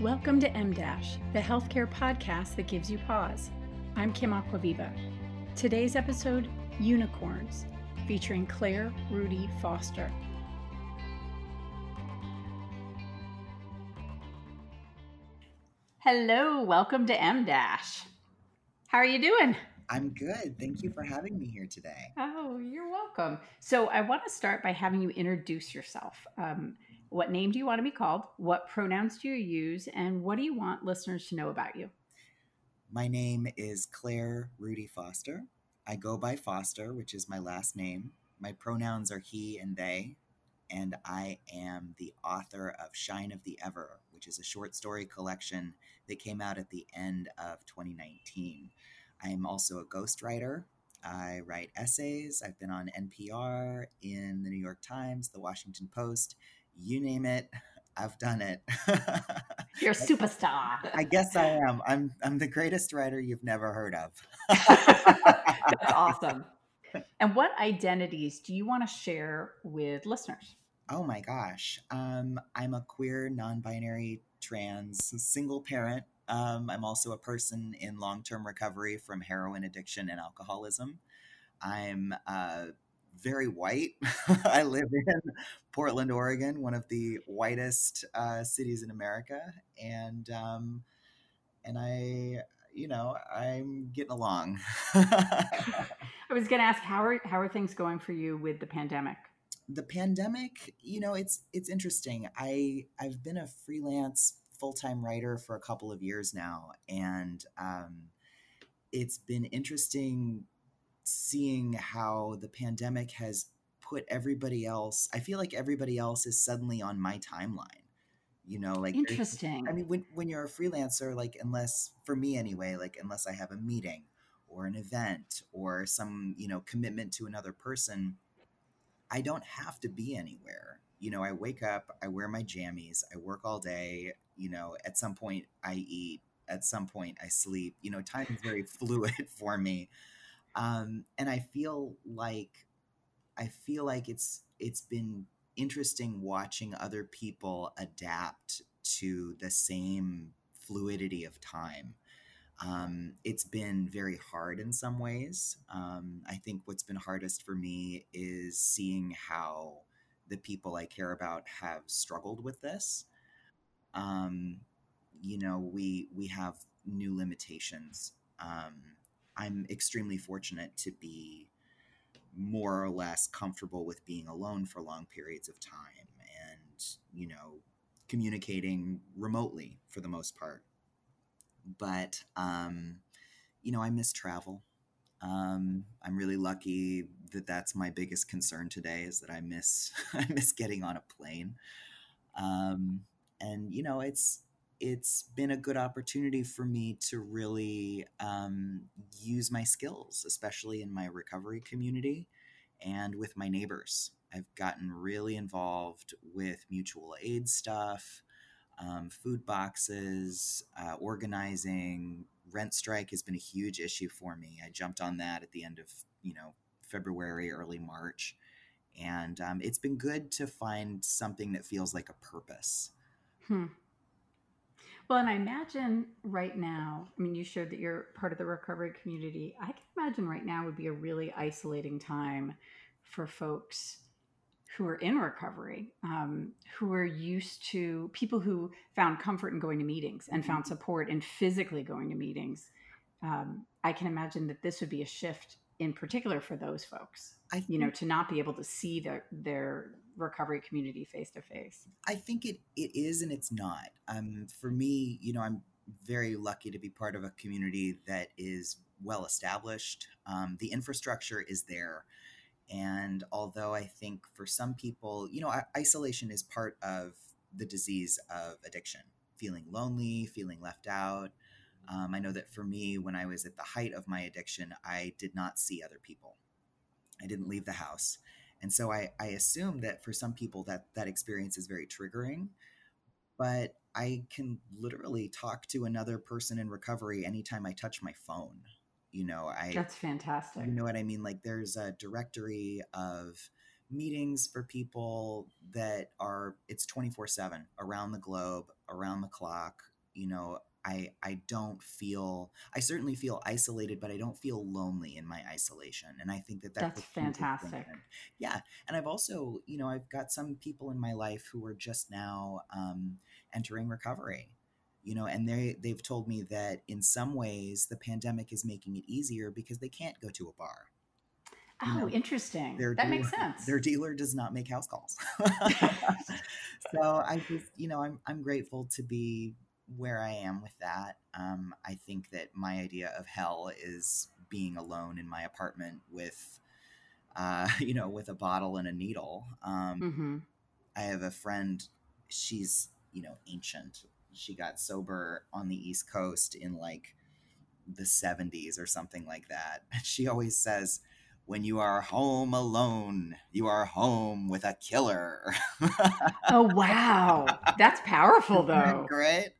Welcome to M Dash, the healthcare podcast that gives you pause. I'm Kim Acquaviva. Today's episode Unicorns, featuring Claire Rudy Foster. Hello, welcome to M Dash. How are you doing? I'm good. Thank you for having me here today. Oh, you're welcome. So, I want to start by having you introduce yourself. Um, what name do you want to be called? What pronouns do you use? And what do you want listeners to know about you? My name is Claire Rudy Foster. I go by Foster, which is my last name. My pronouns are he and they, and I am the author of Shine of the Ever, which is a short story collection that came out at the end of 2019. I am also a ghostwriter. I write essays. I've been on NPR, in the New York Times, the Washington Post, you name it. I've done it. You're a superstar. I guess I am. I'm I'm the greatest writer you've never heard of. That's awesome. And what identities do you want to share with listeners? Oh my gosh. Um, I'm a queer, non-binary, trans, single parent um, I'm also a person in long term recovery from heroin addiction and alcoholism. I'm uh, very white. I live in Portland, Oregon, one of the whitest uh, cities in America, and um, and I, you know, I'm getting along. I was going to ask how are how are things going for you with the pandemic? The pandemic, you know, it's it's interesting. I I've been a freelance full time writer for a couple of years now, and um, it's been interesting seeing how the pandemic has put everybody else. I feel like everybody else is suddenly on my timeline. You know, like interesting. I mean, when when you're a freelancer, like unless for me anyway, like unless I have a meeting or an event or some you know commitment to another person, I don't have to be anywhere you know, I wake up, I wear my jammies, I work all day, you know, at some point I eat, at some point I sleep. You know, time is very fluid for me. Um, and I feel like I feel like it's it's been interesting watching other people adapt to the same fluidity of time. Um, it's been very hard in some ways. Um, I think what's been hardest for me is seeing how the people I care about have struggled with this. Um, you know, we we have new limitations. Um, I'm extremely fortunate to be more or less comfortable with being alone for long periods of time and you know communicating remotely for the most part but um, you know i miss travel um, I'm really lucky that that's my biggest concern today is that I miss I miss getting on a plane. Um, and you know, it's it's been a good opportunity for me to really um, use my skills, especially in my recovery community and with my neighbors. I've gotten really involved with mutual aid stuff, um, food boxes, uh, organizing, rent strike has been a huge issue for me. I jumped on that at the end of you know February, early March, and um, it's been good to find something that feels like a purpose. Hmm. Well, and I imagine right now, I mean, you showed that you're part of the recovery community. I can imagine right now would be a really isolating time for folks who are in recovery, um, who are used to people who found comfort in going to meetings and found mm-hmm. support in physically going to meetings. Um, I can imagine that this would be a shift in particular for those folks. I you know, to not be able to see their their recovery community face to face. I think it it is and it's not. Um, for me, you know, I'm very lucky to be part of a community that is well established. Um, the infrastructure is there. And although I think for some people, you know, isolation is part of the disease of addiction, feeling lonely, feeling left out. Um, I know that for me, when I was at the height of my addiction, I did not see other people. I didn't leave the house. And so I, I assume that for some people that that experience is very triggering, but I can literally talk to another person in recovery anytime I touch my phone you know i that's fantastic you know what i mean like there's a directory of meetings for people that are it's 24/7 around the globe, around the clock. You know, I I don't feel I certainly feel isolated, but I don't feel lonely in my isolation. And I think that that's, that's fantastic. Yeah, and I've also you know I've got some people in my life who are just now um, entering recovery. You know, and they they've told me that in some ways the pandemic is making it easier because they can't go to a bar. Oh, know, interesting. That dealer, makes sense. Their dealer does not make house calls. so I just, you know, I'm I'm grateful to be where I am with that. Um, I think that my idea of hell is being alone in my apartment with, uh, you know, with a bottle and a needle. Um, mm-hmm. I have a friend. She's you know ancient. She got sober on the East Coast in like the 70s or something like that. She always says when you are home alone, you are home with a killer. oh wow, that's powerful though. Great,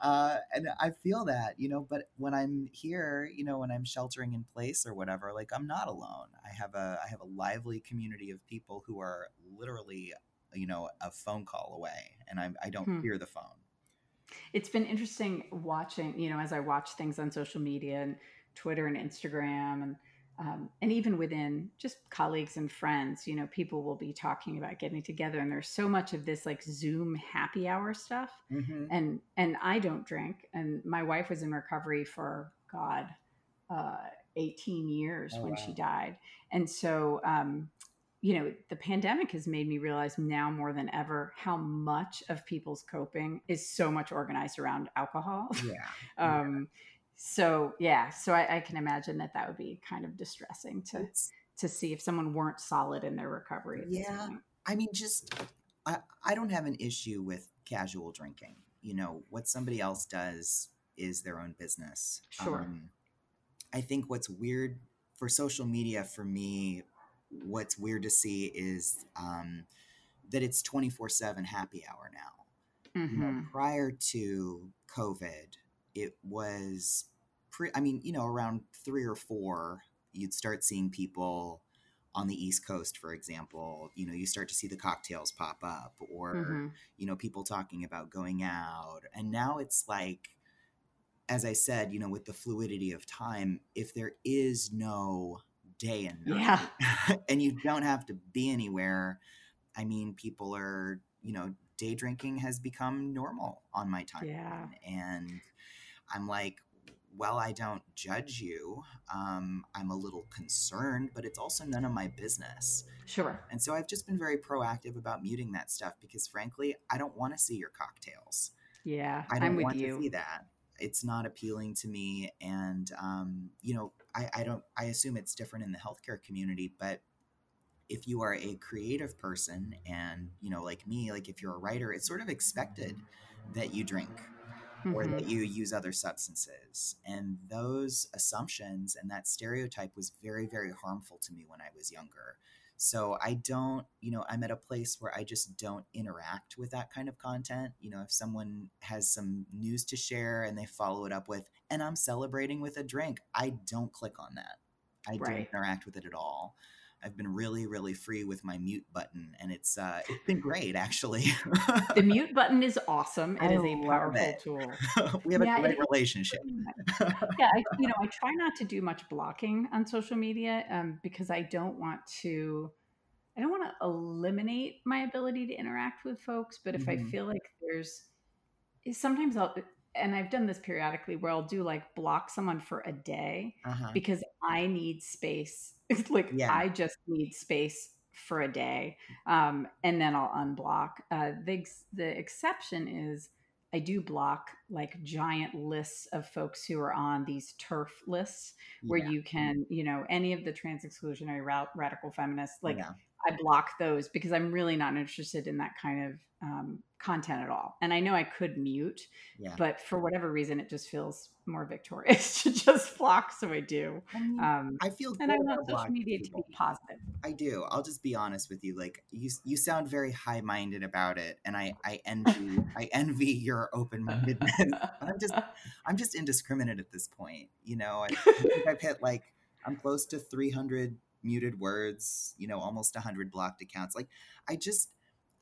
uh, and I feel that you know. But when I'm here, you know, when I'm sheltering in place or whatever, like I'm not alone. I have a I have a lively community of people who are literally, you know, a phone call away, and I I don't hmm. hear the phone. It's been interesting watching, you know, as I watch things on social media and Twitter and Instagram and um, and even within just colleagues and friends, you know, people will be talking about getting together, and there's so much of this like Zoom happy hour stuff. Mm-hmm. And and I don't drink, and my wife was in recovery for God, uh, 18 years oh, when wow. she died, and so um, you know, the pandemic has made me realize now more than ever how much of people's coping is so much organized around alcohol. Yeah. um, yeah so yeah so I, I, can imagine that that would be kind of distressing to it's, to see if someone weren't solid in their recovery yeah i mean just I, I don't have an issue with casual drinking you know what somebody else does is their own business sure um, i think what's weird for social media for me what's weird to see is um, that it's 24-7 happy hour now mm-hmm. you know, mm-hmm. prior to covid it was pre I mean, you know, around three or four, you'd start seeing people on the East Coast, for example, you know, you start to see the cocktails pop up or, mm-hmm. you know, people talking about going out. And now it's like, as I said, you know, with the fluidity of time, if there is no day and night yeah. and you don't have to be anywhere, I mean, people are, you know, day drinking has become normal on my time. Yeah. And I'm like, well, I don't judge you, um, I'm a little concerned, but it's also none of my business. Sure. And so I've just been very proactive about muting that stuff because, frankly, I don't want to see your cocktails. Yeah, I don't I'm want to see that. It's not appealing to me, and um, you know, I, I don't. I assume it's different in the healthcare community, but if you are a creative person, and you know, like me, like if you're a writer, it's sort of expected that you drink mm-hmm. or that you use other substances. And those assumptions and that stereotype was very, very harmful to me when I was younger. So I don't, you know, I'm at a place where I just don't interact with that kind of content. You know, if someone has some news to share and they follow it up with, and I'm celebrating with a drink, I don't click on that. I right. don't interact with it at all. I've been really, really free with my mute button, and it's uh, it's been great actually. the mute button is awesome. It I is a powerful it. tool. we have yeah, a great it, relationship. yeah, I, you know, I try not to do much blocking on social media um, because I don't want to. I don't want to eliminate my ability to interact with folks, but if mm-hmm. I feel like there's sometimes I'll and I've done this periodically where I'll do like block someone for a day uh-huh. because I need space. It's like yeah. I just need space for a day, um, and then I'll unblock. Uh, the the exception is I do block like giant lists of folks who are on these TERF lists where yeah. you can, you know, any of the trans exclusionary radical feminists, like yeah. I block those because I'm really not interested in that kind of um, content at all. And I know I could mute, yeah. but for whatever reason, it just feels more victorious to just block. So I do. I, mean, um, I feel and I want social media people. to be positive. I do. I'll just be honest with you. Like you, you sound very high minded about it, and I, I envy, I envy your open mindedness. I'm just, I'm just indiscriminate at this point. You know, I, I think I've hit like I'm close to 300 muted words, you know, almost 100 blocked accounts. Like I just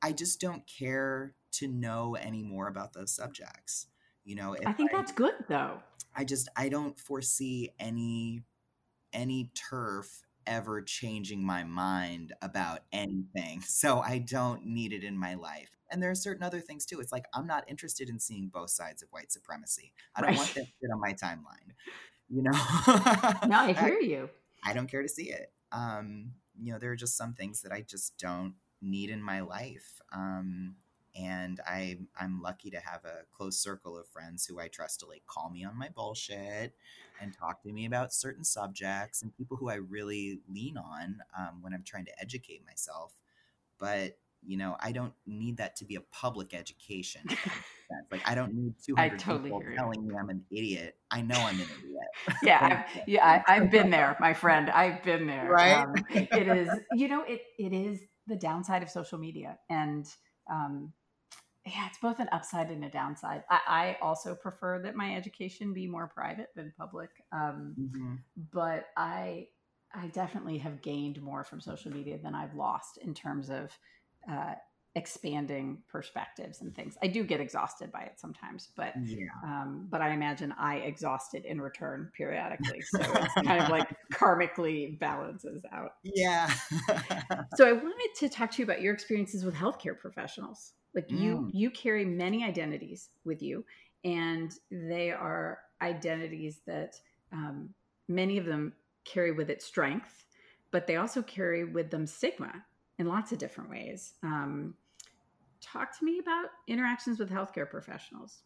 I just don't care to know any more about those subjects. You know, I think I, that's good though. I just I don't foresee any any TERF ever changing my mind about anything. So I don't need it in my life. And there are certain other things too. It's like I'm not interested in seeing both sides of white supremacy. I don't right. want that shit on my timeline. You know? no, I hear I, you. I don't care to see it. Um, you know, there are just some things that I just don't need in my life. Um, and I I'm lucky to have a close circle of friends who I trust to like call me on my bullshit and talk to me about certain subjects and people who I really lean on um, when I'm trying to educate myself. But you know, I don't need that to be a public education. like I don't need 200 totally people telling me I'm an idiot. I know I'm an idiot. yeah, I've, yeah, I, have been there, my friend. I've been there. Right. Um, it is, you know, it it is the downside of social media, and um, yeah, it's both an upside and a downside. I, I, also prefer that my education be more private than public, um, mm-hmm. but I I definitely have gained more from social media than I've lost in terms of uh, expanding perspectives and things. I do get exhausted by it sometimes, but yeah. um, but I imagine I exhausted in return periodically, so it's kind of like karmically balances out. Yeah. so I wanted to talk to you about your experiences with healthcare professionals. Like mm. you you carry many identities with you, and they are identities that um, many of them carry with it strength, but they also carry with them stigma in lots of different ways. Um, talk to me about interactions with healthcare professionals.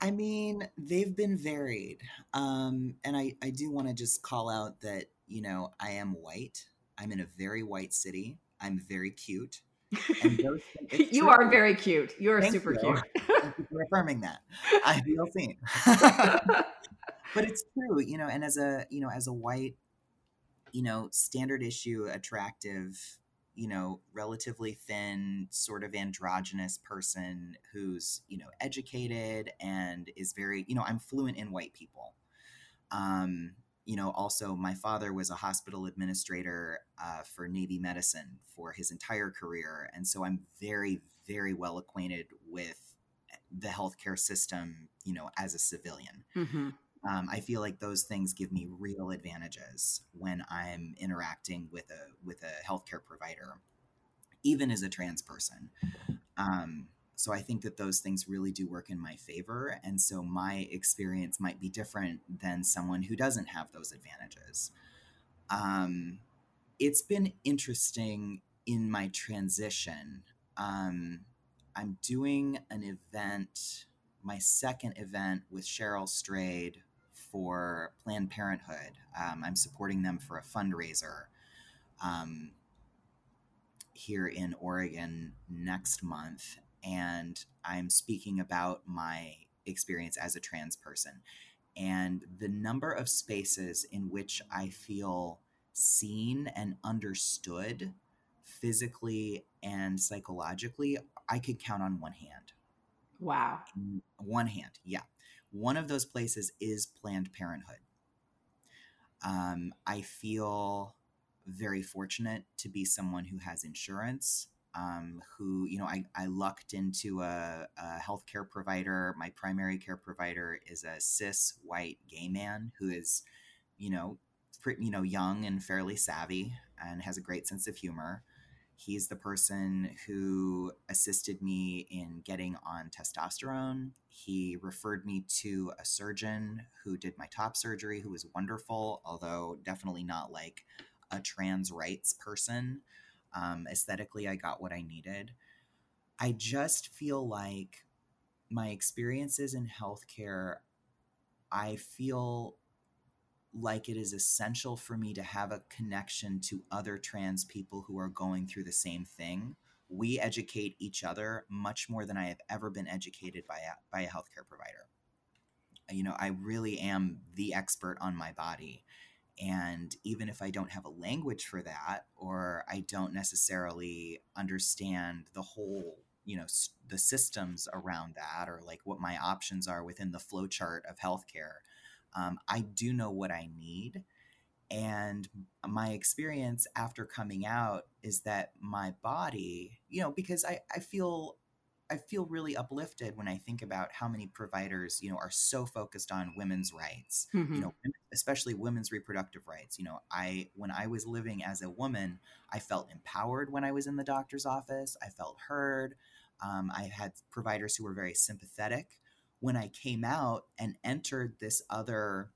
I mean, they've been varied. Um, and I, I do want to just call out that, you know, I am white. I'm in a very white city. I'm very cute. Those, you true. are very cute. You are Thank super you. cute. Thank you for affirming that. I feel seen. but it's true, you know, and as a, you know, as a white, you know, standard issue, attractive, you know, relatively thin, sort of androgynous person who's, you know, educated and is very, you know, I'm fluent in white people. Um, you know, also my father was a hospital administrator uh, for Navy medicine for his entire career. And so I'm very, very well acquainted with the healthcare system, you know, as a civilian. Mm-hmm um, I feel like those things give me real advantages when I'm interacting with a with a healthcare provider, even as a trans person. Um, so I think that those things really do work in my favor, and so my experience might be different than someone who doesn't have those advantages. Um, it's been interesting in my transition. Um, I'm doing an event, my second event with Cheryl Strayed for Planned Parenthood. Um, I'm supporting them for a fundraiser um, here in Oregon next month, and I'm speaking about my experience as a trans person and the number of spaces in which I feel seen and understood physically and psychologically, I could count on one hand. Wow. One hand, yeah. One of those places is Planned Parenthood. Um, I feel very fortunate to be someone who has insurance. Um, who, you know, I, I lucked into a, a healthcare provider. My primary care provider is a cis white gay man who is, you know, pretty, you know, young and fairly savvy and has a great sense of humor. He's the person who assisted me in getting on testosterone. He referred me to a surgeon who did my top surgery, who was wonderful, although definitely not like a trans rights person. Um, aesthetically, I got what I needed. I just feel like my experiences in healthcare, I feel like it is essential for me to have a connection to other trans people who are going through the same thing. We educate each other much more than I have ever been educated by a, by a healthcare provider. You know, I really am the expert on my body. And even if I don't have a language for that, or I don't necessarily understand the whole, you know, the systems around that, or like what my options are within the flowchart of healthcare, um, I do know what I need. and my experience after coming out is that my body you know because i, I feel I feel really uplifted when I think about how many providers, you know, are so focused on women's rights, mm-hmm. you know, especially women's reproductive rights. You know, I when I was living as a woman, I felt empowered when I was in the doctor's office. I felt heard. Um, I had providers who were very sympathetic. When I came out and entered this other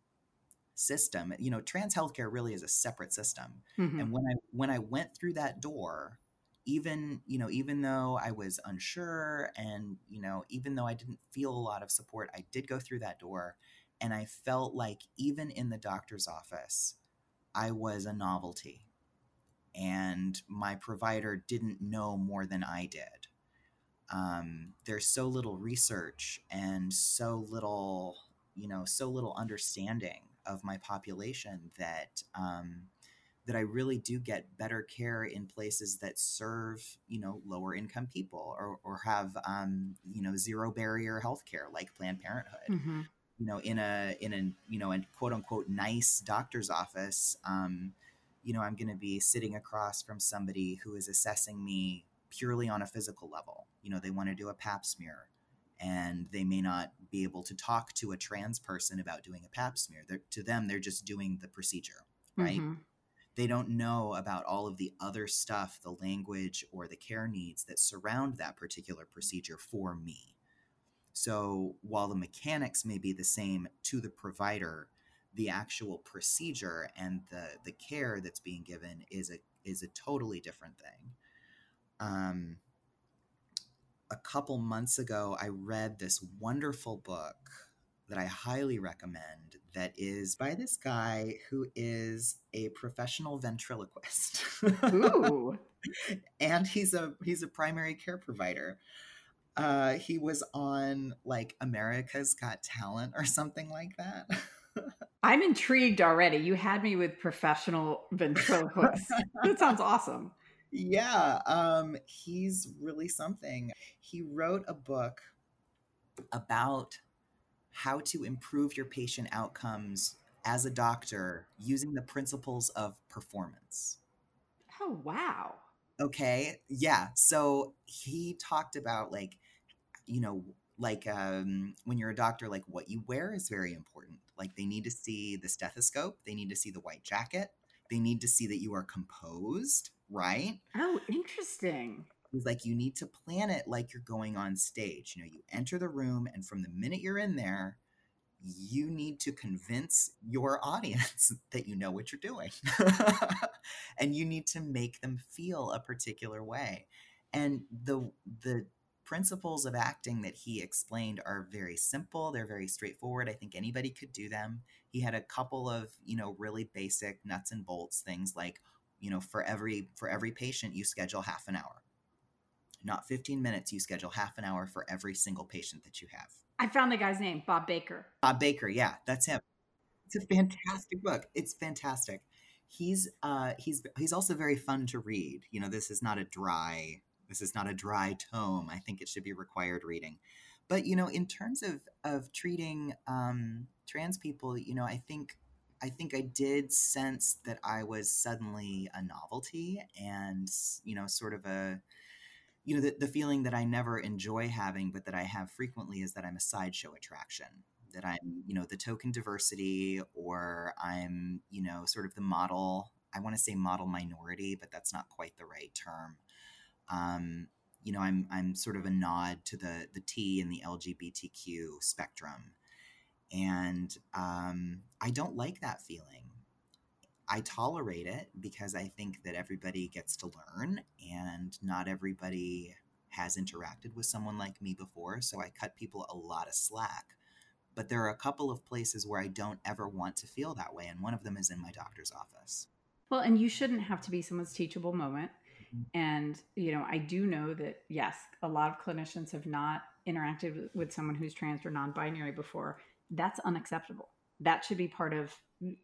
system, you know, trans healthcare really is a separate system. Mm-hmm. And when I when I went through that door, even you know even though i was unsure and you know even though i didn't feel a lot of support i did go through that door and i felt like even in the doctor's office i was a novelty and my provider didn't know more than i did um, there's so little research and so little you know so little understanding of my population that um, that I really do get better care in places that serve, you know, lower income people or, or have, um, you know, zero barrier healthcare like Planned Parenthood. Mm-hmm. You know, in a in a you know a quote unquote nice doctor's office, um, you know, I'm going to be sitting across from somebody who is assessing me purely on a physical level. You know, they want to do a Pap smear, and they may not be able to talk to a trans person about doing a Pap smear. They're, to them, they're just doing the procedure, right? Mm-hmm they don't know about all of the other stuff, the language or the care needs that surround that particular procedure for me. So while the mechanics may be the same to the provider, the actual procedure and the the care that's being given is a is a totally different thing. Um, a couple months ago, I read this wonderful book that I highly recommend that is by this guy who is a professional ventriloquist. Ooh. and he's a he's a primary care provider. Uh, he was on like America's Got Talent or something like that. I'm intrigued already. You had me with professional ventriloquist. that sounds awesome. Yeah, um, he's really something. He wrote a book about how to improve your patient outcomes as a doctor using the principles of performance. Oh, wow. Okay. Yeah. So he talked about like, you know, like um, when you're a doctor, like what you wear is very important. Like they need to see the stethoscope, they need to see the white jacket, they need to see that you are composed, right? Oh, interesting. He's like, you need to plan it like you're going on stage. You know, you enter the room, and from the minute you're in there, you need to convince your audience that you know what you're doing. and you need to make them feel a particular way. And the the principles of acting that he explained are very simple, they're very straightforward. I think anybody could do them. He had a couple of, you know, really basic nuts and bolts things like, you know, for every for every patient you schedule half an hour not 15 minutes. You schedule half an hour for every single patient that you have. I found the guy's name, Bob Baker. Bob Baker, yeah, that's him. It's a fantastic book. It's fantastic. He's uh he's he's also very fun to read. You know, this is not a dry this is not a dry tome. I think it should be required reading. But you know, in terms of of treating um trans people, you know, I think I think I did sense that I was suddenly a novelty and you know, sort of a you know the, the feeling that i never enjoy having but that i have frequently is that i'm a sideshow attraction that i'm you know the token diversity or i'm you know sort of the model i want to say model minority but that's not quite the right term um, you know i'm i'm sort of a nod to the the t in the lgbtq spectrum and um, i don't like that feeling I tolerate it because I think that everybody gets to learn and not everybody has interacted with someone like me before. So I cut people a lot of slack. But there are a couple of places where I don't ever want to feel that way. And one of them is in my doctor's office. Well, and you shouldn't have to be someone's teachable moment. Mm-hmm. And, you know, I do know that, yes, a lot of clinicians have not interacted with someone who's trans or non binary before. That's unacceptable. That should be part of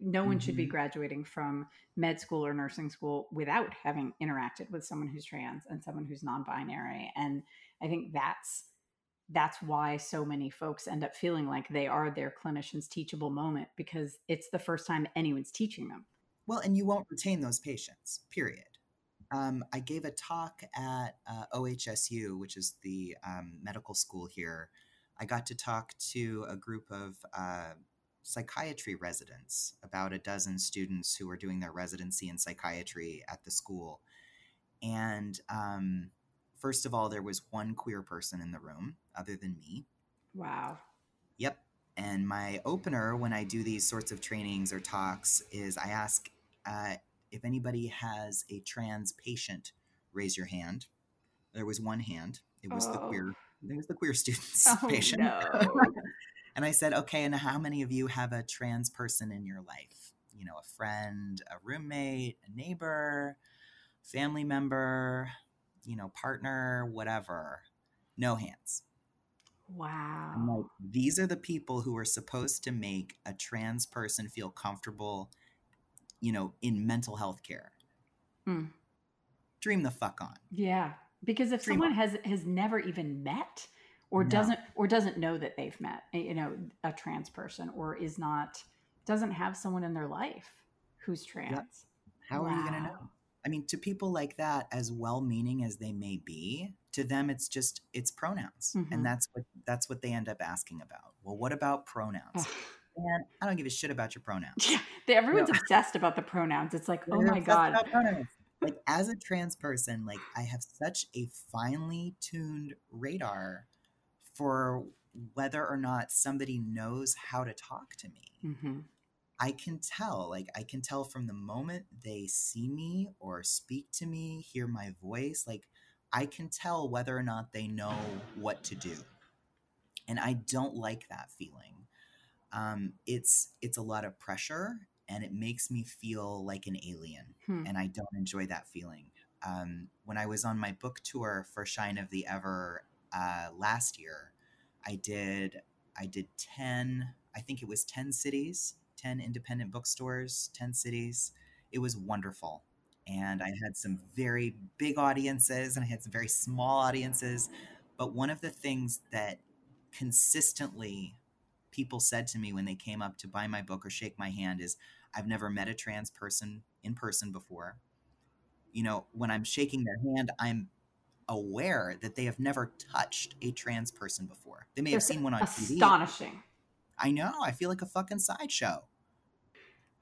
no one mm-hmm. should be mm-hmm. graduating from med school or nursing school without having interacted with someone who's trans and someone who's non-binary and i think that's that's why so many folks end up feeling like they are their clinician's teachable moment because it's the first time anyone's teaching them Well, and you won't retain those patients, period. Um, I gave a talk at uh, OHSU, which is the um, medical school here. I got to talk to a group of uh, psychiatry residents, about a dozen students who were doing their residency in psychiatry at the school. And um, first of all, there was one queer person in the room other than me. Wow. Yep. And my opener when I do these sorts of trainings or talks is I ask uh, if anybody has a trans patient, raise your hand. There was one hand. It was oh. the queer. It was the queer student's oh, patient. No. and I said, okay, and how many of you have a trans person in your life? You know, a friend, a roommate, a neighbor, family member, you know, partner, whatever. No hands. Wow. I'm like, these are the people who are supposed to make a trans person feel comfortable you know, in mental health care. Mm. Dream the fuck on. Yeah. Because if Dream someone on. has has never even met or no. doesn't or doesn't know that they've met, you know, a trans person or is not doesn't have someone in their life who's trans. Yep. How wow. are you going to know? I mean, to people like that, as well-meaning as they may be, to them it's just it's pronouns, mm-hmm. and that's what that's what they end up asking about. Well, what about pronouns? Man, I don't give a shit about your pronouns. Yeah, everyone's know? obsessed about the pronouns. It's like, oh my god. Like as a trans person, like I have such a finely tuned radar for whether or not somebody knows how to talk to me. Mm-hmm. I can tell, like I can tell from the moment they see me or speak to me, hear my voice, like I can tell whether or not they know what to do. And I don't like that feeling um, it's it's a lot of pressure and it makes me feel like an alien hmm. and i don't enjoy that feeling um, when i was on my book tour for shine of the ever uh, last year i did i did 10 i think it was 10 cities 10 independent bookstores 10 cities it was wonderful and i had some very big audiences and i had some very small audiences but one of the things that consistently people said to me when they came up to buy my book or shake my hand is I've never met a trans person in person before. You know, when I'm shaking their hand, I'm aware that they have never touched a trans person before. They may have seen one on astonishing. TV. Astonishing. I know. I feel like a fucking sideshow.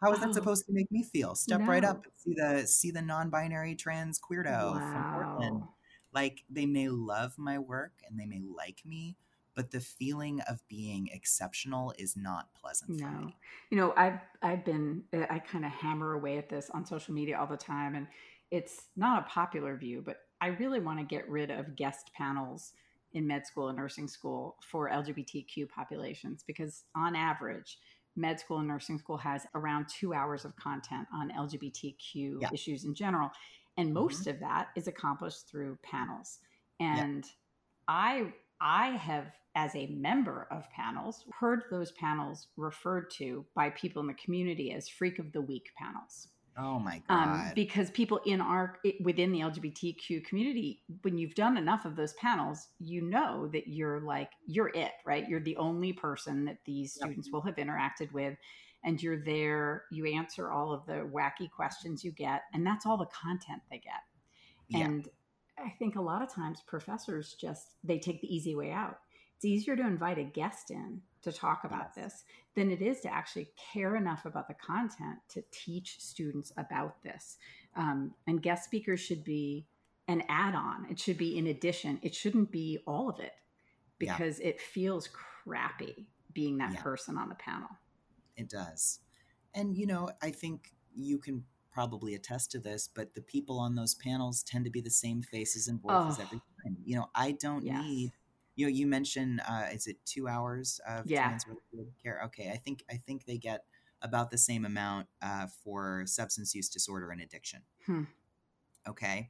How is that oh. supposed to make me feel? Step no. right up and see the see the non-binary trans queerdo wow. from Portland. Like they may love my work and they may like me, but the feeling of being exceptional is not pleasant no. for me. You know, I've I've been uh, I kind of hammer away at this on social media all the time and it's not a popular view, but I really want to get rid of guest panels in med school and nursing school for LGBTQ populations because on average med school and nursing school has around 2 hours of content on LGBTQ yeah. issues in general and most mm-hmm. of that is accomplished through panels. And yeah. I I have as a member of panels, heard those panels referred to by people in the community as freak of the week panels. Oh my um, god! Um, because people in our within the LGBTQ community, when you've done enough of those panels, you know that you're like you're it, right? You're the only person that these students will have interacted with, and you're there. You answer all of the wacky questions you get, and that's all the content they get. Yeah. And I think a lot of times professors just they take the easy way out it's easier to invite a guest in to talk about yes. this than it is to actually care enough about the content to teach students about this. Um, and guest speakers should be an add on, it should be in addition, it shouldn't be all of it because yeah. it feels crappy being that yeah. person on the panel. It does. And, you know, I think you can probably attest to this, but the people on those panels tend to be the same faces and voices oh, every time. You know, I don't yes. need you know, you mentioned uh, is it two hours of yeah. trans-related care? Okay, I think I think they get about the same amount uh, for substance use disorder and addiction. Hmm. Okay,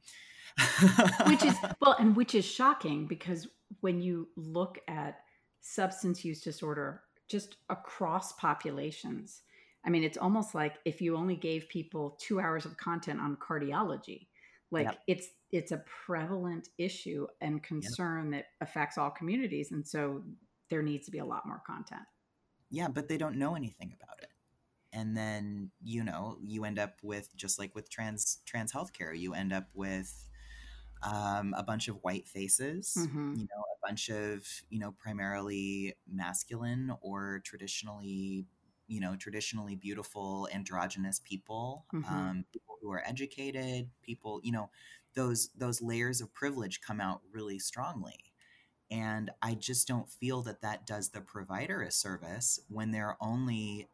which is well, and which is shocking because when you look at substance use disorder just across populations, I mean, it's almost like if you only gave people two hours of content on cardiology, like yep. it's it's a prevalent issue and concern yep. that affects all communities and so there needs to be a lot more content yeah but they don't know anything about it and then you know you end up with just like with trans trans healthcare you end up with um, a bunch of white faces hmm you know a bunch of you know primarily masculine or traditionally you know traditionally beautiful androgynous people hmm um, people who are educated people you know those those layers of privilege come out really strongly and i just don't feel that that does the provider a service when their only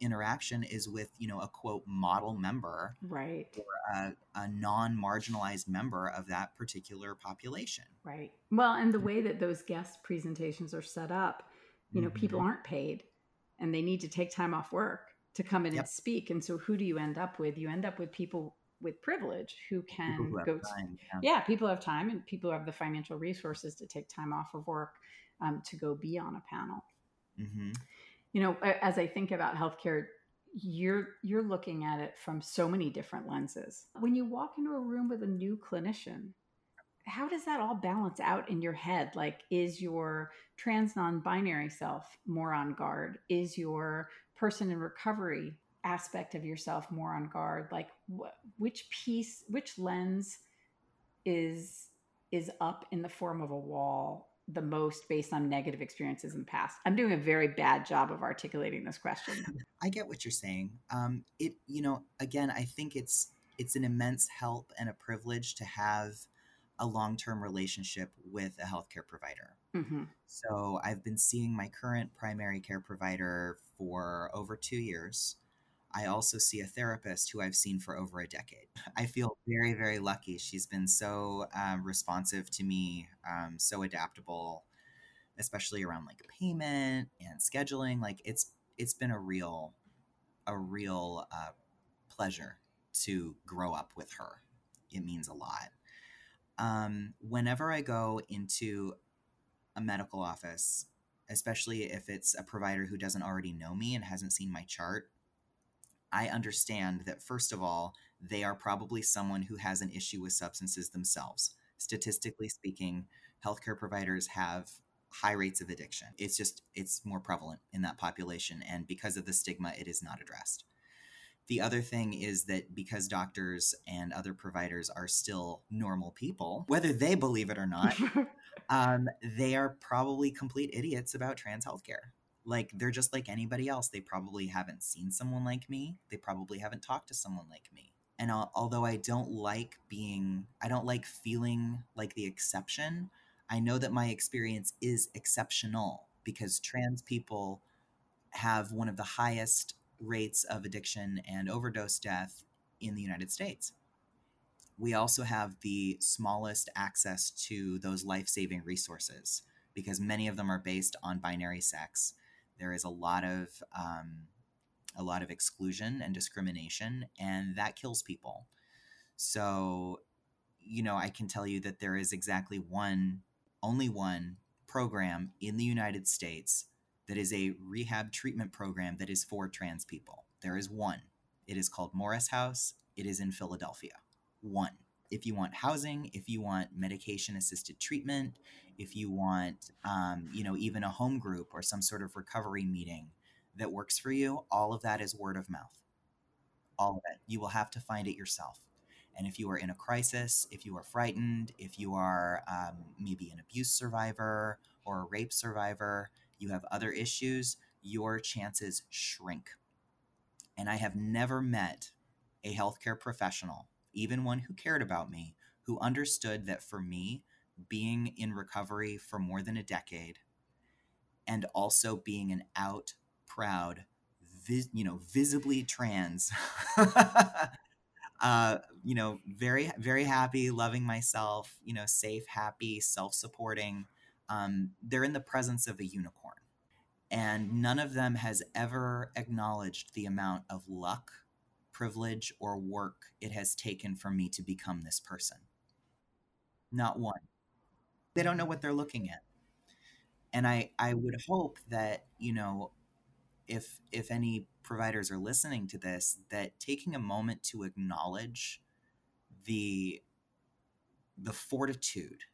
interaction is with you know a quote model member Right. or a, a non-marginalized member of that particular population Right. Well, and the way that those guest presentations are set up, you know, people Mhm. aren't paid and they need to take time off work to come in Yep. and speak. And so who do you end up with? You end up with people with privilege who can who go to, time yeah. yeah, people have time and people have the financial resources to take time off of work um, to go be on a panel. Mhm. You know, as I think about healthcare, you're you're looking at it from so many different lenses. When you walk into a room with a new clinician, how does that all balance out in your head? Like, is your trans non binary self more on guard? Is your person in recovery aspect of yourself more on guard? Like, wh- which piece, which lens is is up in the form of a wall the most based on negative experiences in the past? I'm doing a very bad job of articulating this question. I get what you're saying. Um, it, you know, again, I think it's it's an immense help and a privilege to have a long-term relationship with a healthcare provider. hmm So I've been seeing my current primary care provider for over two years. I also see a therapist who I've seen for over a decade. I feel very, very lucky. She's been so um, responsive to me, um, so adaptable, especially around like payment and scheduling. Like it's it's been a real a real uh, pleasure to grow up with her. It means a lot. Um, whenever I go into a medical office, especially if it's a provider who doesn't already know me and hasn't seen my chart, I understand that first of all, they are probably someone who has an issue with substances themselves. Statistically speaking, healthcare providers have high rates of addiction. It's just, it's more prevalent in that population. And because of the stigma, it is not addressed. The other thing is that because doctors and other providers are still normal people, whether they believe it or not, um, they are probably complete idiots about trans healthcare. Like they're just like anybody else. They probably haven't seen someone like me. They probably haven't talked to someone like me. And al- although I don't like being, I don't like feeling like the exception, I know that my experience is exceptional because trans people have one of the highest rates of addiction and overdose death in the United States we also have the smallest access to those life saving resources because many of them are based on binary sex. There is a lot of um, a lot of exclusion and discrimination, and that kills people. So, you know, I can tell you that there is exactly one, only one program in the United States that is a rehab treatment program that is for trans people. There is one. It is called Morris House. It is in Philadelphia one. If you want housing, if you want medication assisted treatment, if you want, um, you know, even a home group or some sort of recovery meeting that works for you, all of that is word of mouth. All of it. You will have to find it yourself. And if you are in a crisis, if you are frightened, if you are um, maybe an abuse survivor or a rape survivor, you have other issues, your chances shrink. And I have never met a healthcare professional even one who cared about me, who understood that for me, being in recovery for more than a decade and also being an out, proud, vis- you know, visibly trans, uh, you know, very, very happy, loving myself, you know, safe, happy, self supporting. Um, they're in the presence of a unicorn. And none of them has ever acknowledged the amount of luck privilege or work it has taken for me to become this person. Not one. They don't know what they're looking at. And I, I would hope that, you know, if if any providers are listening to this, that taking a moment to acknowledge the the fortitude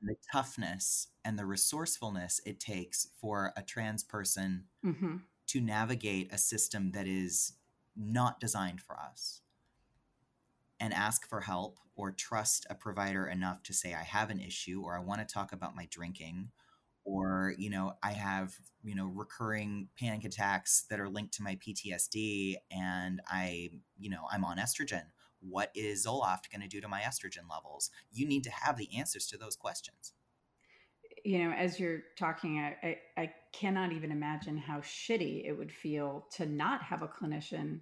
and the toughness and the resourcefulness it takes for a trans person hmm to navigate a system that is not designed for us and ask for help or trust a provider enough to say, I have an issue or I want to talk about my drinking or, you know, I have, you know, recurring panic attacks that are linked to my PTSD and I, you know, I'm on estrogen. What is Zoloft going to do to my estrogen levels? You need to have the answers to those questions you know, as you're talking, I, I, I, cannot even imagine how shitty it would feel to not have a clinician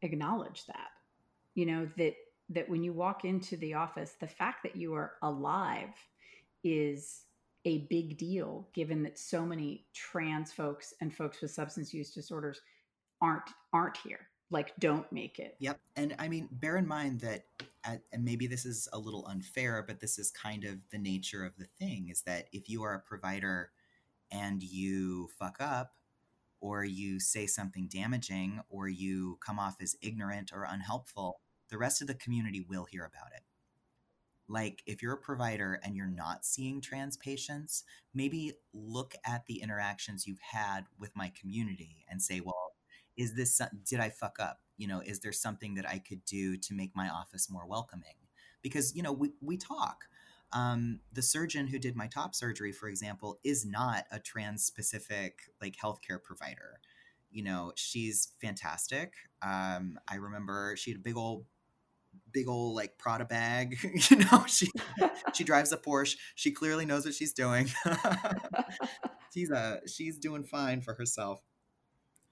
acknowledge that. You know, that that when you walk into the office, the fact that you are alive is a big deal given that so many trans folks and folks with substance use disorders aren't aren't here like don't make it yep and i mean bear in mind that at, and maybe this is a little unfair but this is kind of the nature of the thing is that if you are a provider and you fuck up or you say something damaging or you come off as ignorant or unhelpful the rest of the community will hear about it. Like, if you're a provider and you're not seeing trans patients, maybe look at the interactions you've had with my community and say, well, is this, did I fuck up? You know, is there something that I could do to make my office more welcoming? Because, you know, we, we talk. Um, the surgeon who did my top surgery, for example, is not a trans specific like healthcare provider. You know, she's fantastic. Um, I remember she had a big old big old like Prada bag. you know, she she drives a Porsche. She clearly knows what she's doing. she's a she's doing fine for herself.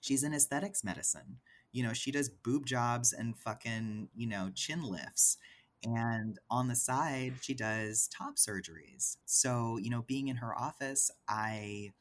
She's in aesthetics medicine. You know, she does boob jobs and fucking, you know, chin lifts. And on the side, she does top surgeries. So, you know, being in her office, I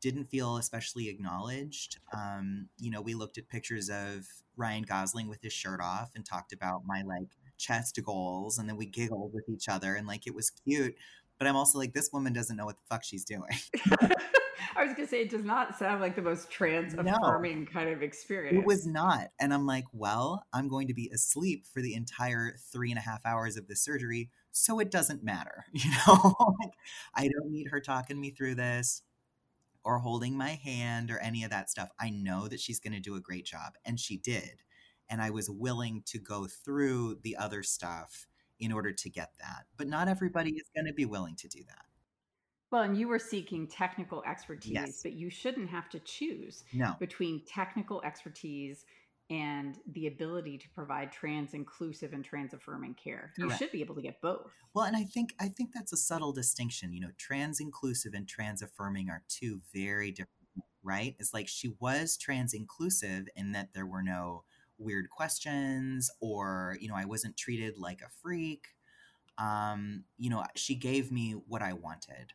didn't feel especially acknowledged. Um, you know, we looked at pictures of Ryan Gosling with his shirt off and talked about my like chest goals and then we giggled with each other and like it was cute but i'm also like this woman doesn't know what the fuck she's doing i was gonna say it does not sound like the most trans affirming no, kind of experience it was not and i'm like well i'm going to be asleep for the entire three and a half hours of the surgery so it doesn't matter you know like, i don't need her talking me through this or holding my hand or any of that stuff i know that she's going to do a great job and she did and I was willing to go through the other stuff in order to get that. But not everybody is going to be willing to do that. Well, and you were seeking technical expertise, yes. but you shouldn't have to choose no. between technical expertise and the ability to provide trans inclusive and trans affirming care. Correct. You should be able to get both. Well, and I think I think that's a subtle distinction. You know, trans inclusive and trans affirming are two very different, right? It's like she was trans inclusive in that there were no weird questions or you know i wasn't treated like a freak um you know she gave me what i wanted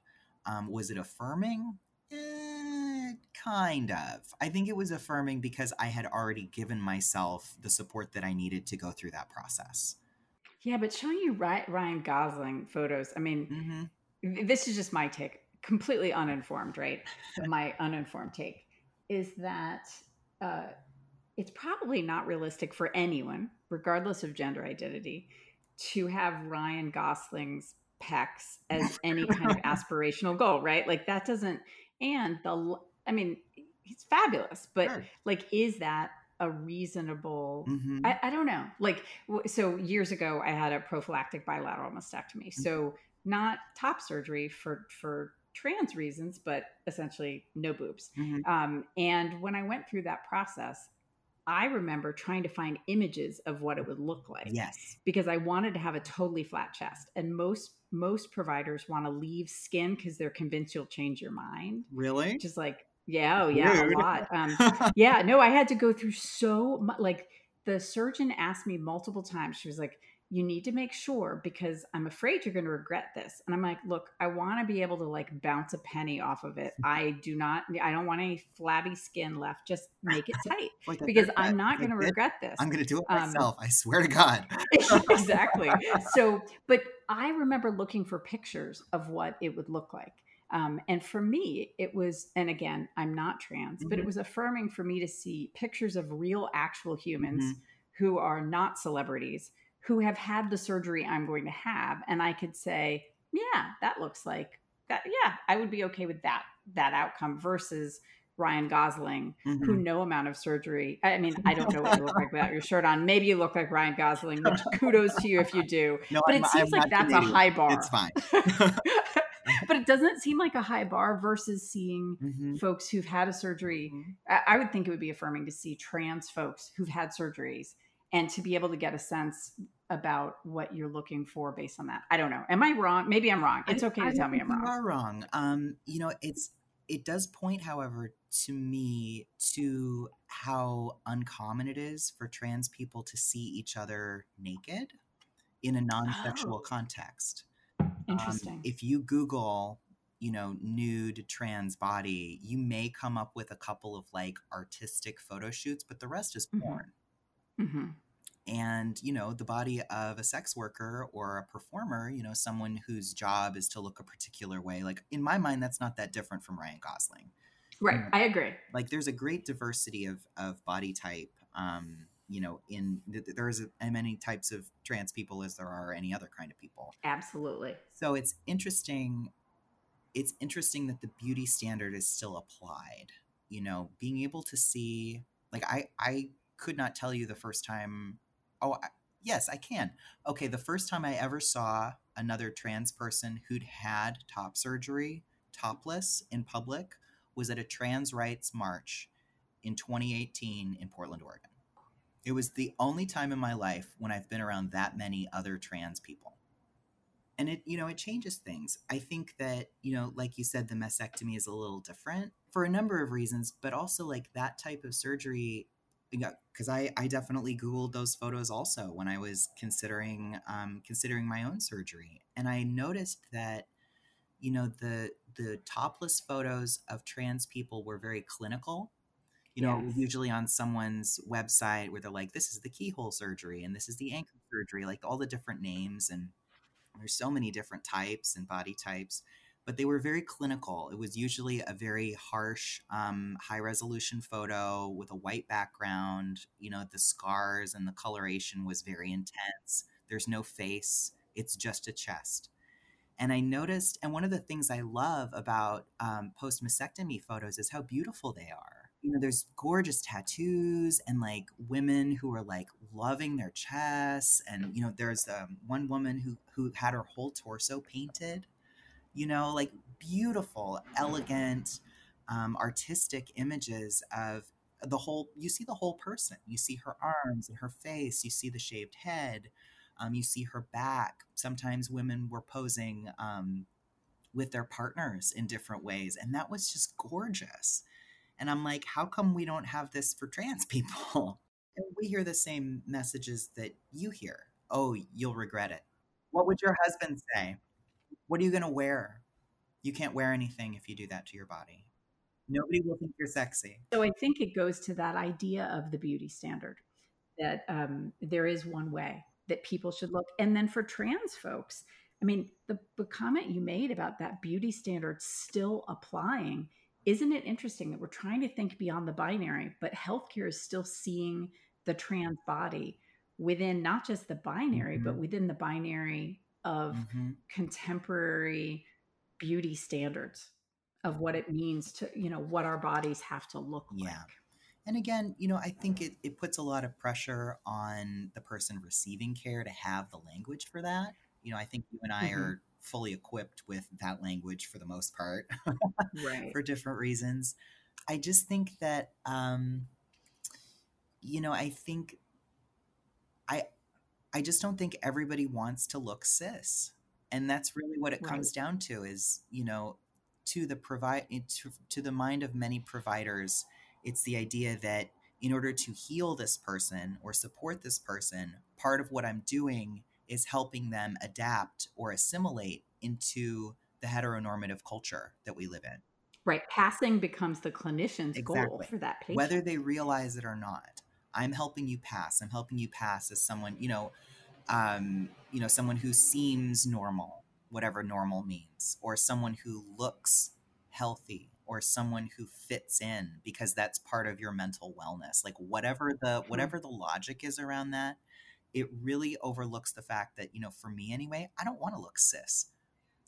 um was it affirming? Eh, kind of. I think it was affirming because i had already given myself the support that i needed to go through that process. Yeah but showing you ryan gosling photos i mean mm-hmm. this is just my take completely uninformed right? My uninformed take is that uh it's probably not realistic for anyone, regardless of gender identity, to have Ryan Gosling's pecs as any kind of aspirational goal, right? Like that doesn't, and the, I mean, he's fabulous, but sure. like, is that a reasonable mm-hmm. I, I, don't know like so years ago i had a prophylactic bilateral mastectomy mm-hmm. so not top surgery for for trans reasons but essentially no boobs mm-hmm. um, and when i went through that process I remember trying to find images of what it would look like. Yes. Because I wanted to have a totally flat chest. And most most providers want to leave skin because they're convinced you'll change your mind. Really? Just like, yeah, oh yeah, Rude. a lot. Um, yeah, no, I had to go through so much. Like the surgeon asked me multiple times. She was like, you need to make sure because I'm afraid you're going to regret this. And I'm like, look, I want to be able to like bounce a penny off of it. I do not, I don't want any flabby skin left. Just make it tight because I'm not going to regret this. I'm going to do it um, myself. Um, I swear to God. exactly. So, but I remember looking for pictures of what it would look like. Um, and for me, it was, and again, I'm not trans, mm-hmm. but it mm-hmm. was affirming for me to see pictures of real, actual humans mm-hmm. who are not celebrities who have had the surgery I'm going to have. And I could say, yeah, that looks like that. Yeah, I would be okay with that, that outcome versus Ryan Gosling, Mhm. who no amount of surgery. I mean, I don't know what you look like without your shirt on. Maybe you look like Ryan Gosling, which kudos to you if you do. No, But I'm- it seems I'm like that's a high bar. It's fine. but it doesn't seem like a high bar versus seeing Mhm. folks who've had a surgery. I I would think it would be affirming to see trans folks who've had surgeries and to be able to get a sense about what you're looking for based on that. I don't know. Am I wrong? Maybe I'm wrong. It's okay I to tell me I'm think you wrong. are wrong. Um, you know, it's it does point, however, to me to how uncommon it is for trans people to see each other naked in a non-sexual Oh. context. Um, Interesting. if you Google, you know, nude trans body, you may come up with a couple of like artistic photo shoots, but the rest is Mhm. porn. hmm and you know the body of a sex worker or a performer you know someone whose job is to look a particular way like in my mind that's not that different from ryan gosling Right. I agree. like there's a great diversity of of body type um you know in th- th- there's as many types of trans people as there are any other kind of people Absolutely. so it's interesting it's interesting that the beauty standard is still applied you know being able to see like i i could not tell you the first time oh I, yes i can. Okay the first time i ever saw another trans person who'd had top surgery topless in public was at a trans rights march in 2018 in portland oregon. It was the only time in my life when i've been around that many other trans people. And it you know it changes things. I think that you know like you said the mastectomy is a little different for a number of reasons but also like that type of surgery because I, I definitely googled those photos also when i was considering um, considering my own surgery. And i noticed that you know the the topless photos of trans people were very clinical. You know Yes. usually on someone's website where they're like this is the keyhole surgery and this is the ankle surgery like all the different names and there's so many different types and body types but they were very clinical. It was usually a very harsh um, high resolution photo with a white background. You know the scars and the coloration was very intense. There's no face. It's just a chest. And i noticed and one of the things i love about um, post mastectomy photos is how beautiful they are. You know there's gorgeous tattoos and like women who are like loving their chests and you know there's um, one woman who who had her whole torso painted you know like beautiful elegant um, artistic images of the whole you see the whole person. You see her arms and her face. You see the shaved head. Um, you see her back. Sometimes women were posing um, with their partners in different ways and that was just gorgeous. And i'm like how come we don't have this for trans people? And we hear the same messages that you hear. Oh you'll regret it. What would your husband say what are you going to wear you can't wear anything if you do that to your body nobody will think you're sexy So I think it goes to that idea of the beauty standard that um, there is one way that people should look. And then for trans folks, I mean, the, the comment you made about that beauty standard still applying, isn't it interesting that we're trying to think beyond the binary, but healthcare is still seeing the trans body within not just the binary, but Mhm. within the binary of Mhm. contemporary beauty standards of what it means to, you know, what our bodies have to look Yeah. like. And again, you know, I think it, it puts a lot of pressure on the person receiving care to have the language for that. You know, I think you and I Mhm. are fully equipped with that language for the most part Right. for different reasons. I just think that, um, you know, I think I, I just don't think everybody wants to look cis. And that's really what it Right. comes down to is, you know, to the provide eh, to, to the mind of many providers, it's the idea that in order to heal this person or support this person, part of what I'm doing is helping them adapt or assimilate into the heteronormative culture that we live in, Right. Passing becomes the clinician's goal for that patient. whether they realize it or not. I'm helping you pass. I'm helping you pass as someone, you know, um, you know, someone who seems normal, whatever normal means, or someone who looks healthy, or someone who fits in because that's part of your mental wellness. Like whatever the whatever the logic is around that, it really overlooks the fact that, you know, for me anyway, I don't want to look cis.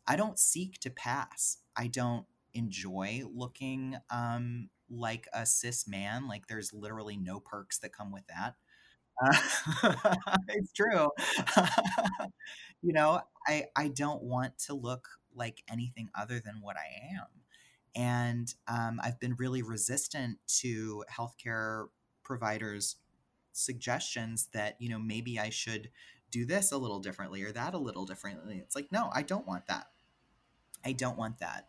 I don't seek to pass. I don't enjoy looking um, like a cis man. Like there's literally no perks that come with that. Uh, it's true. you know, I I don't want to look like anything other than what I am. And um, I've been really resistant to healthcare providers' suggestions that, you know, maybe I should do this a little differently or that a little differently. It's like, no, I don't want that. I don't want that.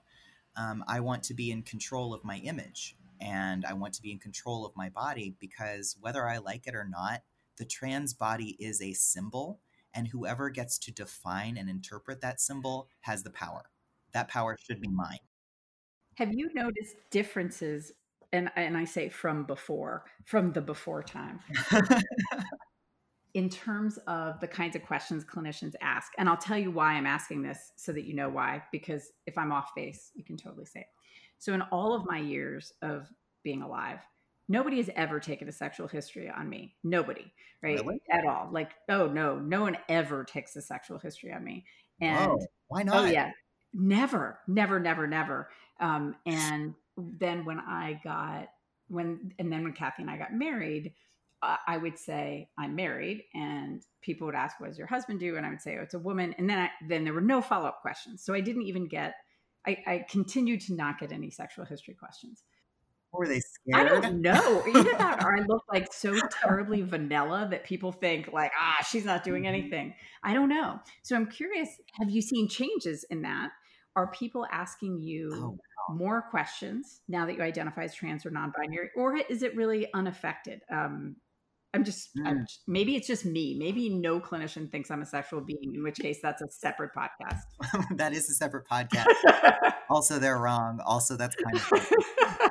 Um, I want to be in control of my image and I want to be in control of my body because whether I like it or not, the trans body is a symbol, and whoever gets to define and interpret that symbol has the power. That power should be mine. Have you noticed differences? And, and I say from before, from the before time, in terms of the kinds of questions clinicians ask. And I'll tell you why I'm asking this so that you know why, because if I'm off base, you can totally say it. So, in all of my years of being alive, nobody has ever taken a sexual history on me. Nobody, right? Really? At all. Like, oh no, no one ever takes a sexual history on me. And Whoa, why oh, not? Oh yeah, never, never, never, never. Um, and then when I got when and then when Kathy and I got married, uh, I would say I'm married, and people would ask, "What does your husband do?" And I would say, "Oh, it's a woman." And then I, then there were no follow up questions, so I didn't even get. I, I continued to not get any sexual history questions. Were they scared? I don't know. Either that or I look like so terribly vanilla that people think like, ah, she's not doing mm-hmm. anything. I don't know. So I'm curious, have you seen changes in that? Are people asking you oh, wow. more questions now that you identify as trans or non-binary, or is it really unaffected? Um, I'm just, mm. I'm just, maybe it's just me. Maybe no clinician thinks I'm a sexual being, in which case that's a separate podcast. that is a separate podcast. also, they're wrong. Also, that's kind of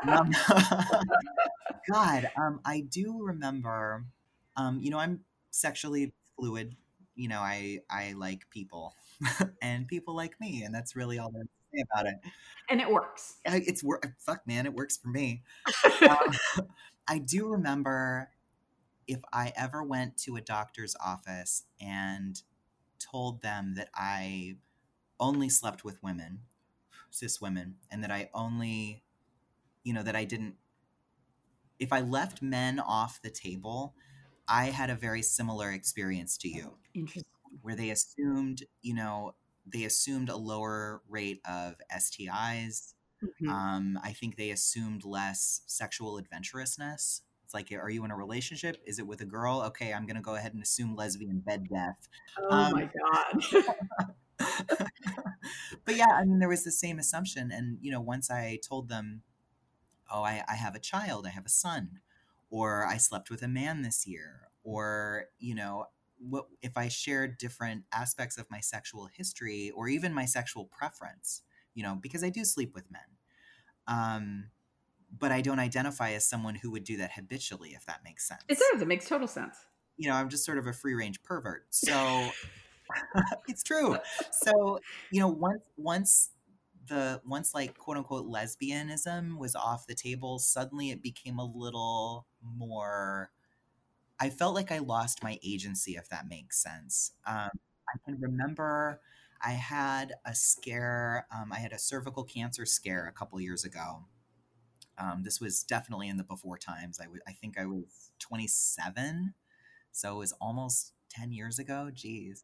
um, God, um, I do remember, um, you know, I'm sexually fluid. You know, I I like people, and people like me, and that's really all there's to say about it. And it works. I, it's work. Fuck, man, it works for me. Um, I do remember if I ever went to a doctor's office and told them that I only slept with women, cis women, and that I only, you know, that I didn't, if I left men off the table, I had a very similar experience to you. Interesting. Where they assumed, you know, they assumed a lower rate of STIs. Mm-hmm. Um, I think they assumed less sexual adventurousness. It's like, are you in a relationship? Is it with a girl? Okay, I'm going to go ahead and assume lesbian bed death. Oh um, my God. but yeah, I mean, there was the same assumption. And, you know, once I told them, oh, I, I have a child, I have a son, or I slept with a man this year, or, you know, what if I shared different aspects of my sexual history or even my sexual preference, you know, because I do sleep with men. Um, but I don't identify as someone who would do that habitually, if that makes sense. It does. It makes total sense. You know, I'm just sort of a free range pervert. So it's true. So, you know, once once the once like quote unquote lesbianism was off the table, suddenly it became a little more I felt like I lost my agency, if that makes sense. Um, I can remember I had a scare. Um, I had a cervical cancer scare a couple years ago um, this was definitely in the before times. I, w- I think I was 27, so it was almost 10 years ago. Jeez.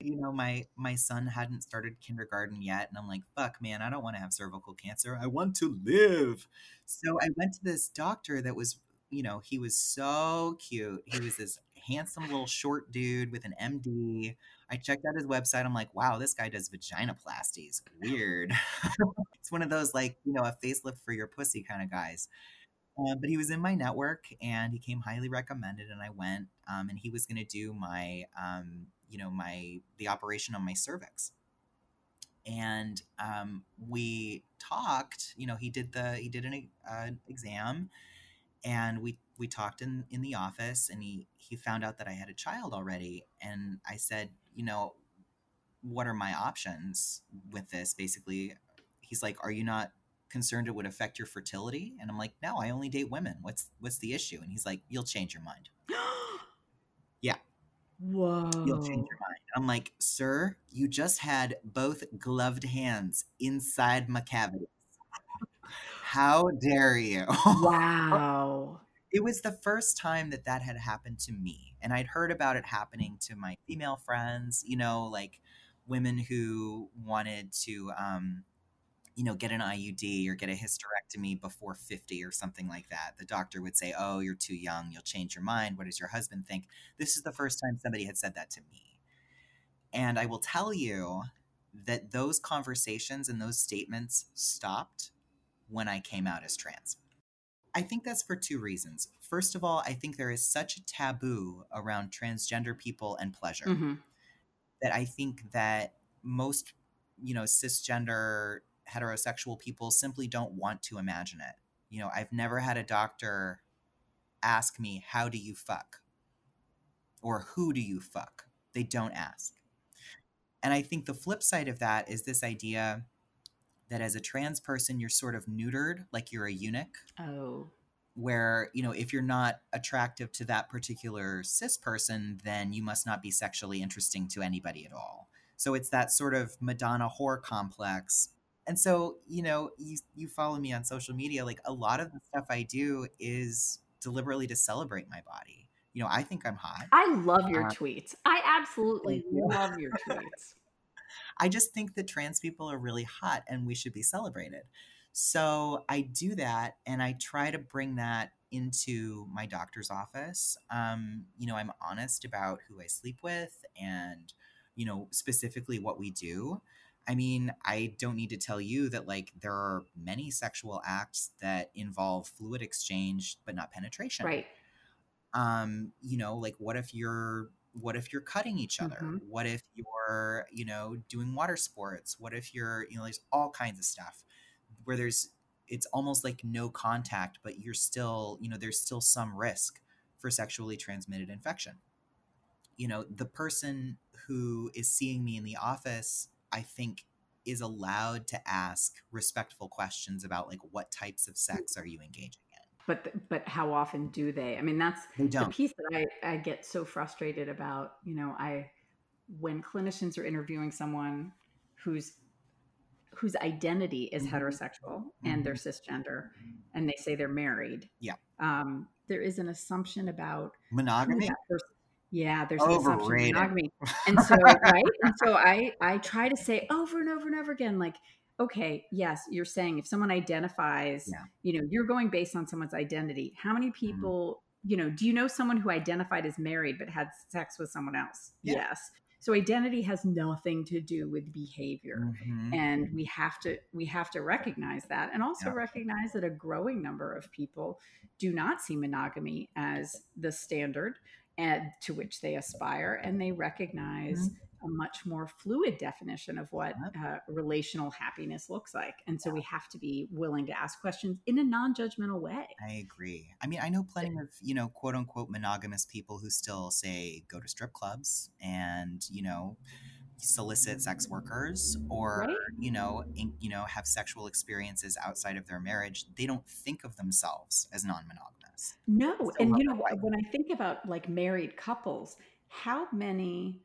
You know, my my son hadn't started kindergarten yet, and I'm like, "Fuck, man, I don't want to have cervical cancer. I want to live." So I went to this doctor that was, you know, he was so cute. He was this handsome little short dude with an MD. I checked out his website. I'm like, wow, this guy does vaginoplasties. Weird. it's one of those like, you know, a facelift for your pussy kind of guys. Uh, but he was in my network and he came highly recommended and I went um, and he was going to do my, um, you know, my, the operation on my cervix. And um, we talked, you know, he did the, he did an uh, exam and we we talked in in the office and he he found out that I had a child already and I said, you know, what are my options with this basically? He's like, "Are you not concerned it would affect your fertility?" And I'm like, "No, I only date women. What's what's the issue?" And he's like, "You'll change your mind." yeah. Whoa. You'll change your mind. I'm like, "Sir, you just had both gloved hands inside my cavity." How dare you? Wow. it was the first time that that had happened to me. And I'd heard about it happening to my female friends, you know, like women who wanted to, um, you know, get an IUD or get a hysterectomy before 50 or something like that. The doctor would say, Oh, you're too young. You'll change your mind. What does your husband think? This is the first time somebody had said that to me. And I will tell you that those conversations and those statements stopped when I came out as trans. I think that's for two reasons. First of all, I think there is such a taboo around transgender people and pleasure hmm that I think that most, you know, cisgender heterosexual people simply don't want to imagine it. You know, I've never had a doctor ask me, How do you fuck? or Who do you fuck? They don't ask. And I think the flip side of that is this idea that as a trans person, you're sort of neutered, like you're a eunuch Oh. where you know if you're not attractive to that particular cis person then you must not be sexually interesting to anybody at all so it's that sort of madonna whore complex and so you know you, you follow me on social media like a lot of the stuff i do is deliberately to celebrate my body you know i think i'm hot I love your Uh, tweets. I absolutely you. love your tweets. I just think that trans people are really hot and we should be celebrated. So I do that and I try to bring that into my doctor's office. Um, you know, I'm honest about who I sleep with and, you know, specifically what we do. I mean, I don't need to tell you that, like, there are many sexual acts that involve fluid exchange, but not penetration Right. um you know like what if you're what if you're cutting each other Mhm. what if you're you know doing water sports what if you're you know there's all kinds of stuff where there's it's almost like no contact but you're still you know there's still some risk for sexually transmitted infection you know the person who is seeing me in the office i think is allowed to ask respectful questions about like what types of sex are you engaging in But but how often do they? I mean, that's the piece that I, I get so frustrated about. You know, I when clinicians are interviewing someone whose whose identity is Mhm. heterosexual and they're cisgender, and they say they're married. Yeah. Um, there is an assumption about monogamy that person. Yeah, there's an Overrated. monogamy, and so right, and so I I try to say over and over and over again, like, okay, yes, you're saying if someone identifies, Yeah. you know, you're going based on someone's identity. How many people, you know, do you know someone who identified as married but had sex with someone else? Yeah. Yes. So identity has nothing to do with behavior Mhm. and we have to we have to recognize that and also Yeah. recognize that a growing number of people do not see monogamy as the standard and to which they aspire and they recognize Mm-hmm. a much more fluid definition of what uh, relational happiness looks like and so we have to be willing to ask questions in a non-judgmental way I agree. I mean, I know plenty of, you know, quote unquote monogamous people who still say go to strip clubs and, you know, solicit sex workers or, Right. you know, in, you know, have sexual experiences outside of their marriage. They don't think of themselves as non-monogamous. No, So and you know when I think about like married couples, how many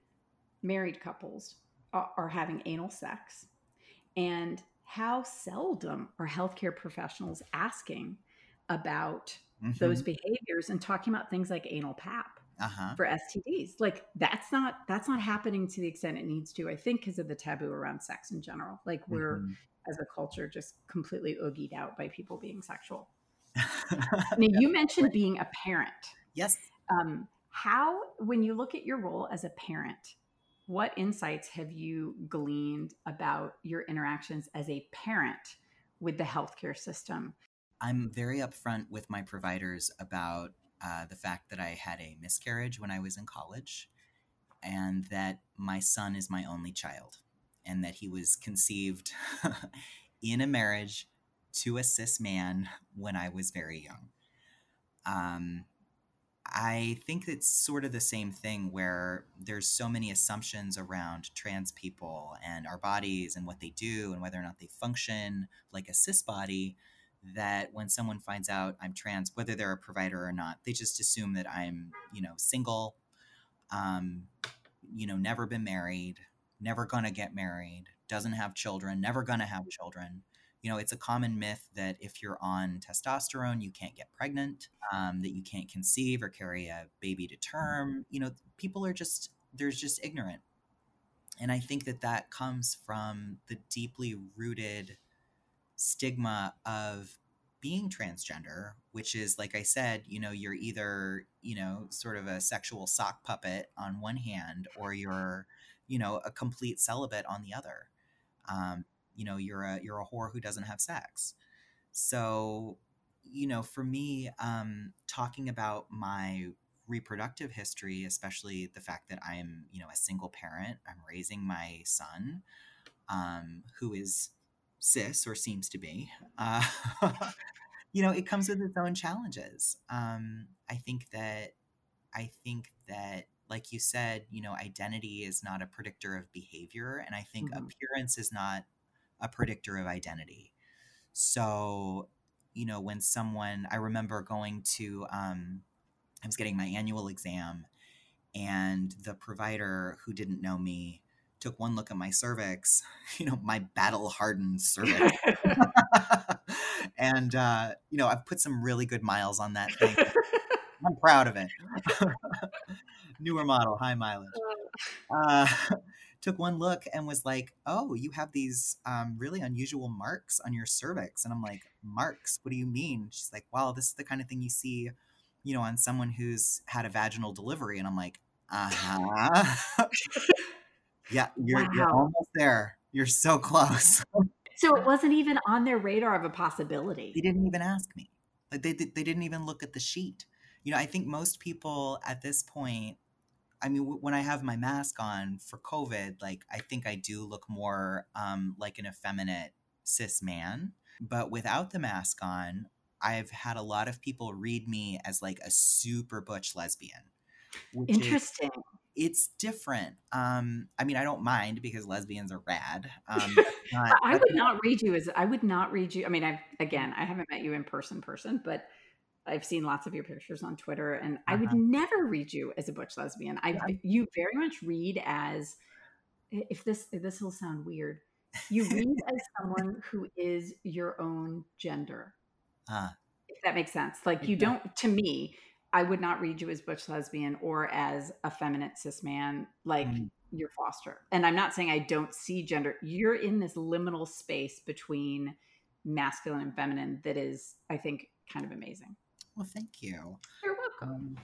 married couples are, are having anal sex, and how seldom are healthcare professionals asking about those Mhm. behaviors and talking about things like anal pap Uh-huh. for STDs. Like that's not that's not happening to the extent it needs to. I think because of the taboo around sex in general. Like we're Mhm. as a culture just completely oogied out by people being sexual. Now you mentioned being a parent. yes. um, how when you look at your role as a parent what insights have you gleaned about your interactions as a parent with the healthcare system I'm very upfront with my providers about uh, the fact that I had a miscarriage when I was in college and that my son is my only child and that he was conceived in a marriage to a cis man when I was very young. Um, I think it's sort of the same thing where there's so many assumptions around trans people and our bodies and what they do and whether or not they function like a cis body that when someone finds out I'm trans, whether they're a provider or not, they just assume that I'm, you know, single, um, you know, never been married, never gonna get married, doesn't have children, never gonna have children, you know, it's a common myth that if you're on testosterone, you can't get pregnant, um, that you can't conceive or carry a baby to term. You know, people are just, there's just ignorant. And I think that that comes from the deeply rooted stigma of being transgender, which is, like I said, you know, you're either, you know, sort of a sexual sock puppet on one hand, or you're, you know, a complete celibate on the other. Um, you know you're a you're a whore who doesn't have sex so you know for me um talking about my reproductive history especially the fact that i am you know a single parent i'm raising my son um who is cis or seems to be uh you know it comes with its own challenges um i think that i think that like you said you know identity is not a predictor of behavior and i think mm-hmm. appearance is not a predictor of identity. So, you know, when someone, I remember going to, um, I was getting my annual exam, and the provider who didn't know me took one look at my cervix, you know, my battle hardened cervix. and, uh, you know, I've put some really good miles on that thing. I'm proud of it. Newer model, high mileage. Uh, took one look and was like, "Oh, you have these um, really unusual marks on your cervix." And I'm like, "Marks? What do you mean?" She's like, "Well, this is the kind of thing you see, you know, on someone who's had a vaginal delivery." And I'm like, "Uh huh." yeah, you're, wow. you're almost there. You're so close. so it wasn't even on their radar of a possibility. They didn't even ask me. Like they they didn't even look at the sheet. You know, I think most people at this point I mean, w- when I have my mask on for COVID, like I think I do look more um, like an effeminate cis man. But without the mask on, I've had a lot of people read me as like a super butch lesbian. Interesting. Is, it's different. Um, I mean, I don't mind because lesbians are rad. Um, not, I would not read you as I would not read you. I mean, I again, I haven't met you in person, person, but I've seen lots of your pictures on Twitter, and uh-huh. I would uh-huh. never read you as a butch lesbian. I yeah. you very much read as if this if this will sound weird. You read as someone who is your own gender. Uh, if that makes sense. Like you don't to me, I would not read you as butch lesbian or as a feminine cis man like mm. your Foster. And I'm not saying I don't see gender. You're in this liminal space between masculine and feminine that is, I think, kind of amazing. Well, thank you. You're welcome. Um,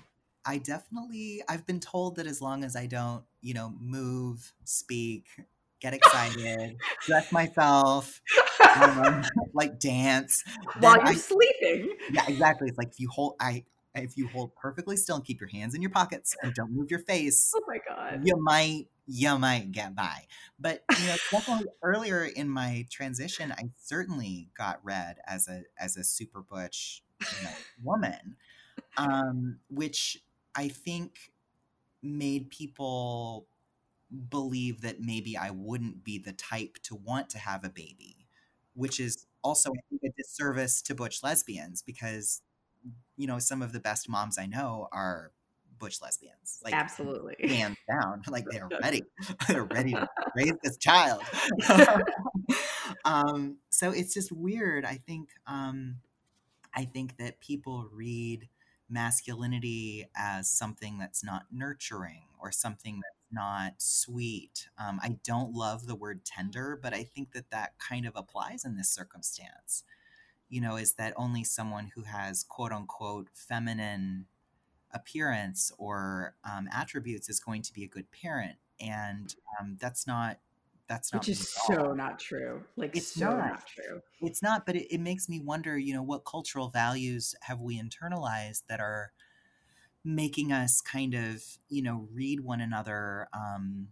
I definitely, I've been told that as long as I don't, you know, move, speak, get excited, dress myself, um, like dance while you're I, sleeping. Yeah, exactly. It's like if you hold, I, if you hold perfectly still and keep your hands in your pockets and don't move your face, oh my god, you might you might get by. But you know, definitely earlier in my transition, I certainly got read as a as a super butch woman, um, which I think made people believe that maybe I wouldn't be the type to want to have a baby, which is also a disservice to butch lesbians because you know some of the best moms I know are butch lesbians. Like absolutely, hands down. Like they're ready. they're ready to raise this child. um, so it's just weird. I think um, I think that people read masculinity as something that's not nurturing or something that's not sweet. Um, I don't love the word tender, but I think that that kind of applies in this circumstance. You know, is that only someone who has quote unquote feminine appearance or um, attributes is going to be a good parent. And um, that's not that's not which is so not true like it's so not. not true. It's not but it, it makes me wonder you know what cultural values have we internalized that are making us kind of you know read one another um,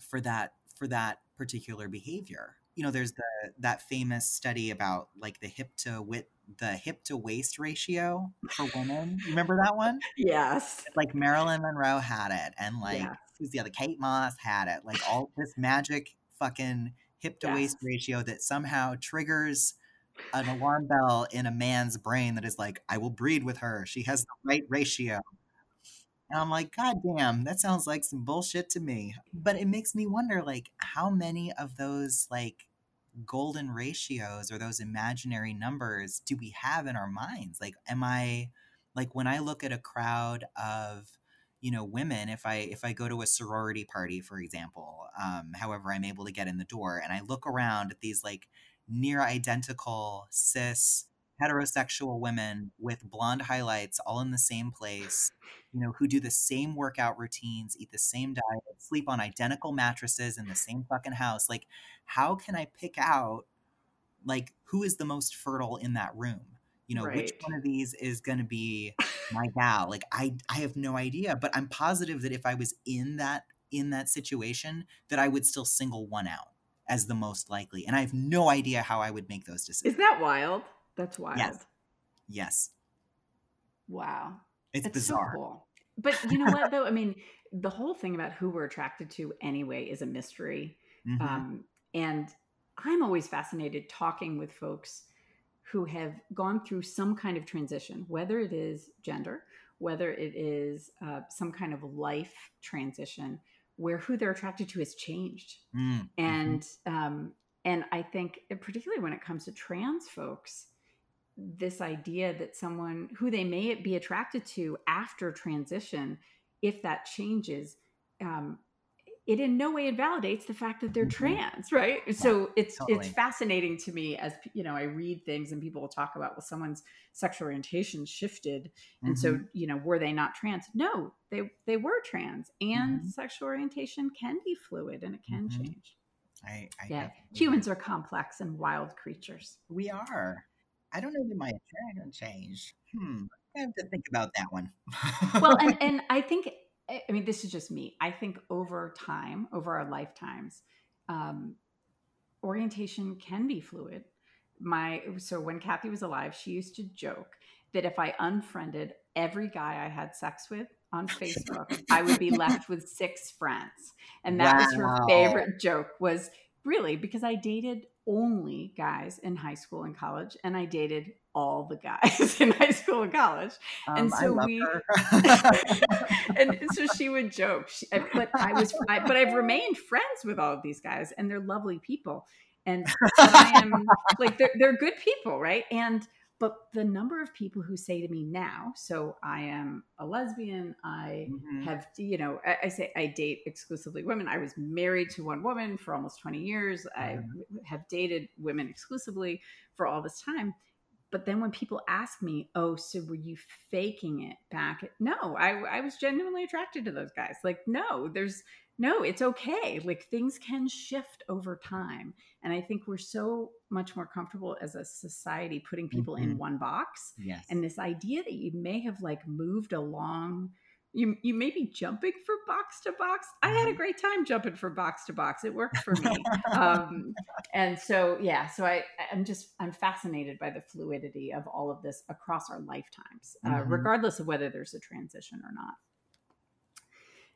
for that for that particular behavior? You know there's the that famous study about like the hip to wit the hip to waist ratio for women. You remember that one? Yes. Like marilyn monroe had it and like yes who's the other? Kate Moss had it. Like all this magic fucking hip to waist ratio that somehow triggers an alarm bell in a man's brain that is like, I will breed with her. She has the right ratio. And I'm like, God damn, that sounds like some bullshit to me. But it makes me wonder, like, how many of those like golden ratios or those imaginary numbers do we have in our minds? Like, am I like when I look at a crowd of you know women if i if i go to a sorority party for example um, however i'm able to get in the door and i look around at these like near identical cis heterosexual women with blonde highlights all in the same place you know who do the same workout routines eat the same diet sleep on identical mattresses in the same fucking house like how can i pick out like who is the most fertile in that room you know right. which one of these is going to be my gal? Like i i have no idea but i'm positive that if i was in that in that situation that i would still single one out as the most likely and i have no idea how i would make those decisions. is that wild? That's wild. Yes. Yes wow. It's That's bizarre. so cool. but you know what though? I mean the whole thing about who we're attracted to anyway is a mystery mm-hmm. um, and i'm always fascinated talking with folks who have gone through some kind of transition, whether it is gender, whether it is uh, some kind of life transition, where who they're attracted to has changed. Mm-hmm. And um, and I think, particularly when it comes to trans folks, this idea that someone who they may be attracted to after transition, if that changes, um, it in no way invalidates the fact that they're mm-hmm. trans right yeah, so it's totally. it's fascinating to me as you know i read things and people will talk about well someone's sexual orientation shifted and mm-hmm. so you know were they not trans no they they were trans and mm-hmm. sexual orientation can be fluid and it can mm-hmm. change I, I yeah humans are complex and wild creatures we are i don't know that my attraction changed hmm I have to think about that one. well, and, and I think I mean, this is just me. I think over time, over our lifetimes, um, orientation can be fluid. My so when Kathy was alive, she used to joke that if I unfriended every guy I had sex with on Facebook, I would be left with six friends. And that wow. was her favorite joke was really because I dated only guys in high school and college and I dated all the guys in high school and college. Um, and so we, and so she would joke, she, but I was, I, but I've remained friends with all of these guys and they're lovely people. And I am like, they're, they're good people. Right. And, but the number of people who say to me now, so I am a lesbian, I mm-hmm. have, you know, I, I, say I date exclusively women. I was married to one woman for almost 20 years. Mm-hmm. I have dated women exclusively for all this time but then when people ask me, "Oh, so were you faking it back?" No, I I was genuinely attracted to those guys. Like, no, there's no, it's okay. Like things can shift over time, and I think we're so much more comfortable as a society putting people mm-hmm. in one box. Yes, and this idea that you may have like moved along you you may be jumping from box to box. I had a mm-hmm. great time jumping from box to box. It worked for me. um, and so yeah, so I I'm just I'm fascinated by the fluidity of all of this across our lifetimes, uh, mm-hmm. regardless of whether there's a transition or not.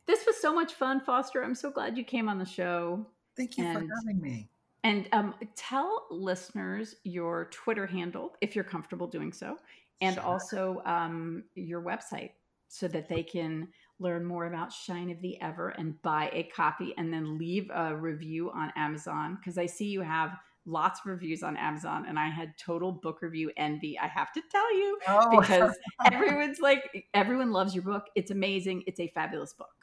This was so much fun, Foster. I'm so glad you came on the show. Thank you and, for having me. And um, tell listeners your Twitter handle if you're comfortable doing so, and sure. also um, your website so that they can learn more about Shine of the Ever and buy a copy and then leave a review on Amazon. Because I see you have lots of reviews on Amazon and I had total book review envy, I have to tell you, oh. because everyone's like, everyone loves your book. It's amazing. It's a fabulous book.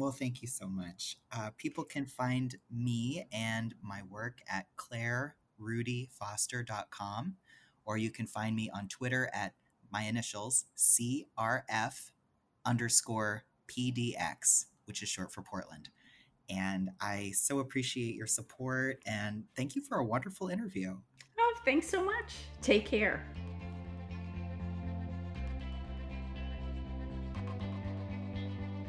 Well, thank you so much. Uh, people can find me and my work at clairerudyfoster.com, or you can find me on Twitter at my initials, CRF underscore PDX, which is short for Portland. And I so appreciate your support and thank you for a wonderful interview. Oh, thanks so much. Take care.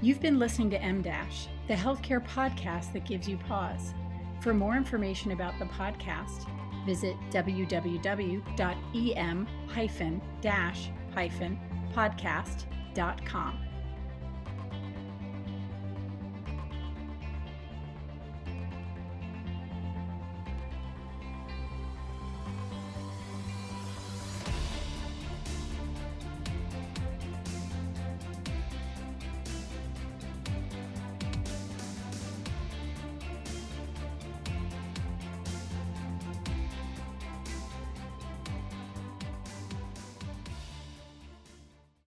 You've been listening to M Dash, the healthcare podcast that gives you pause. For more information about the podcast, visit www.em-podcast.com.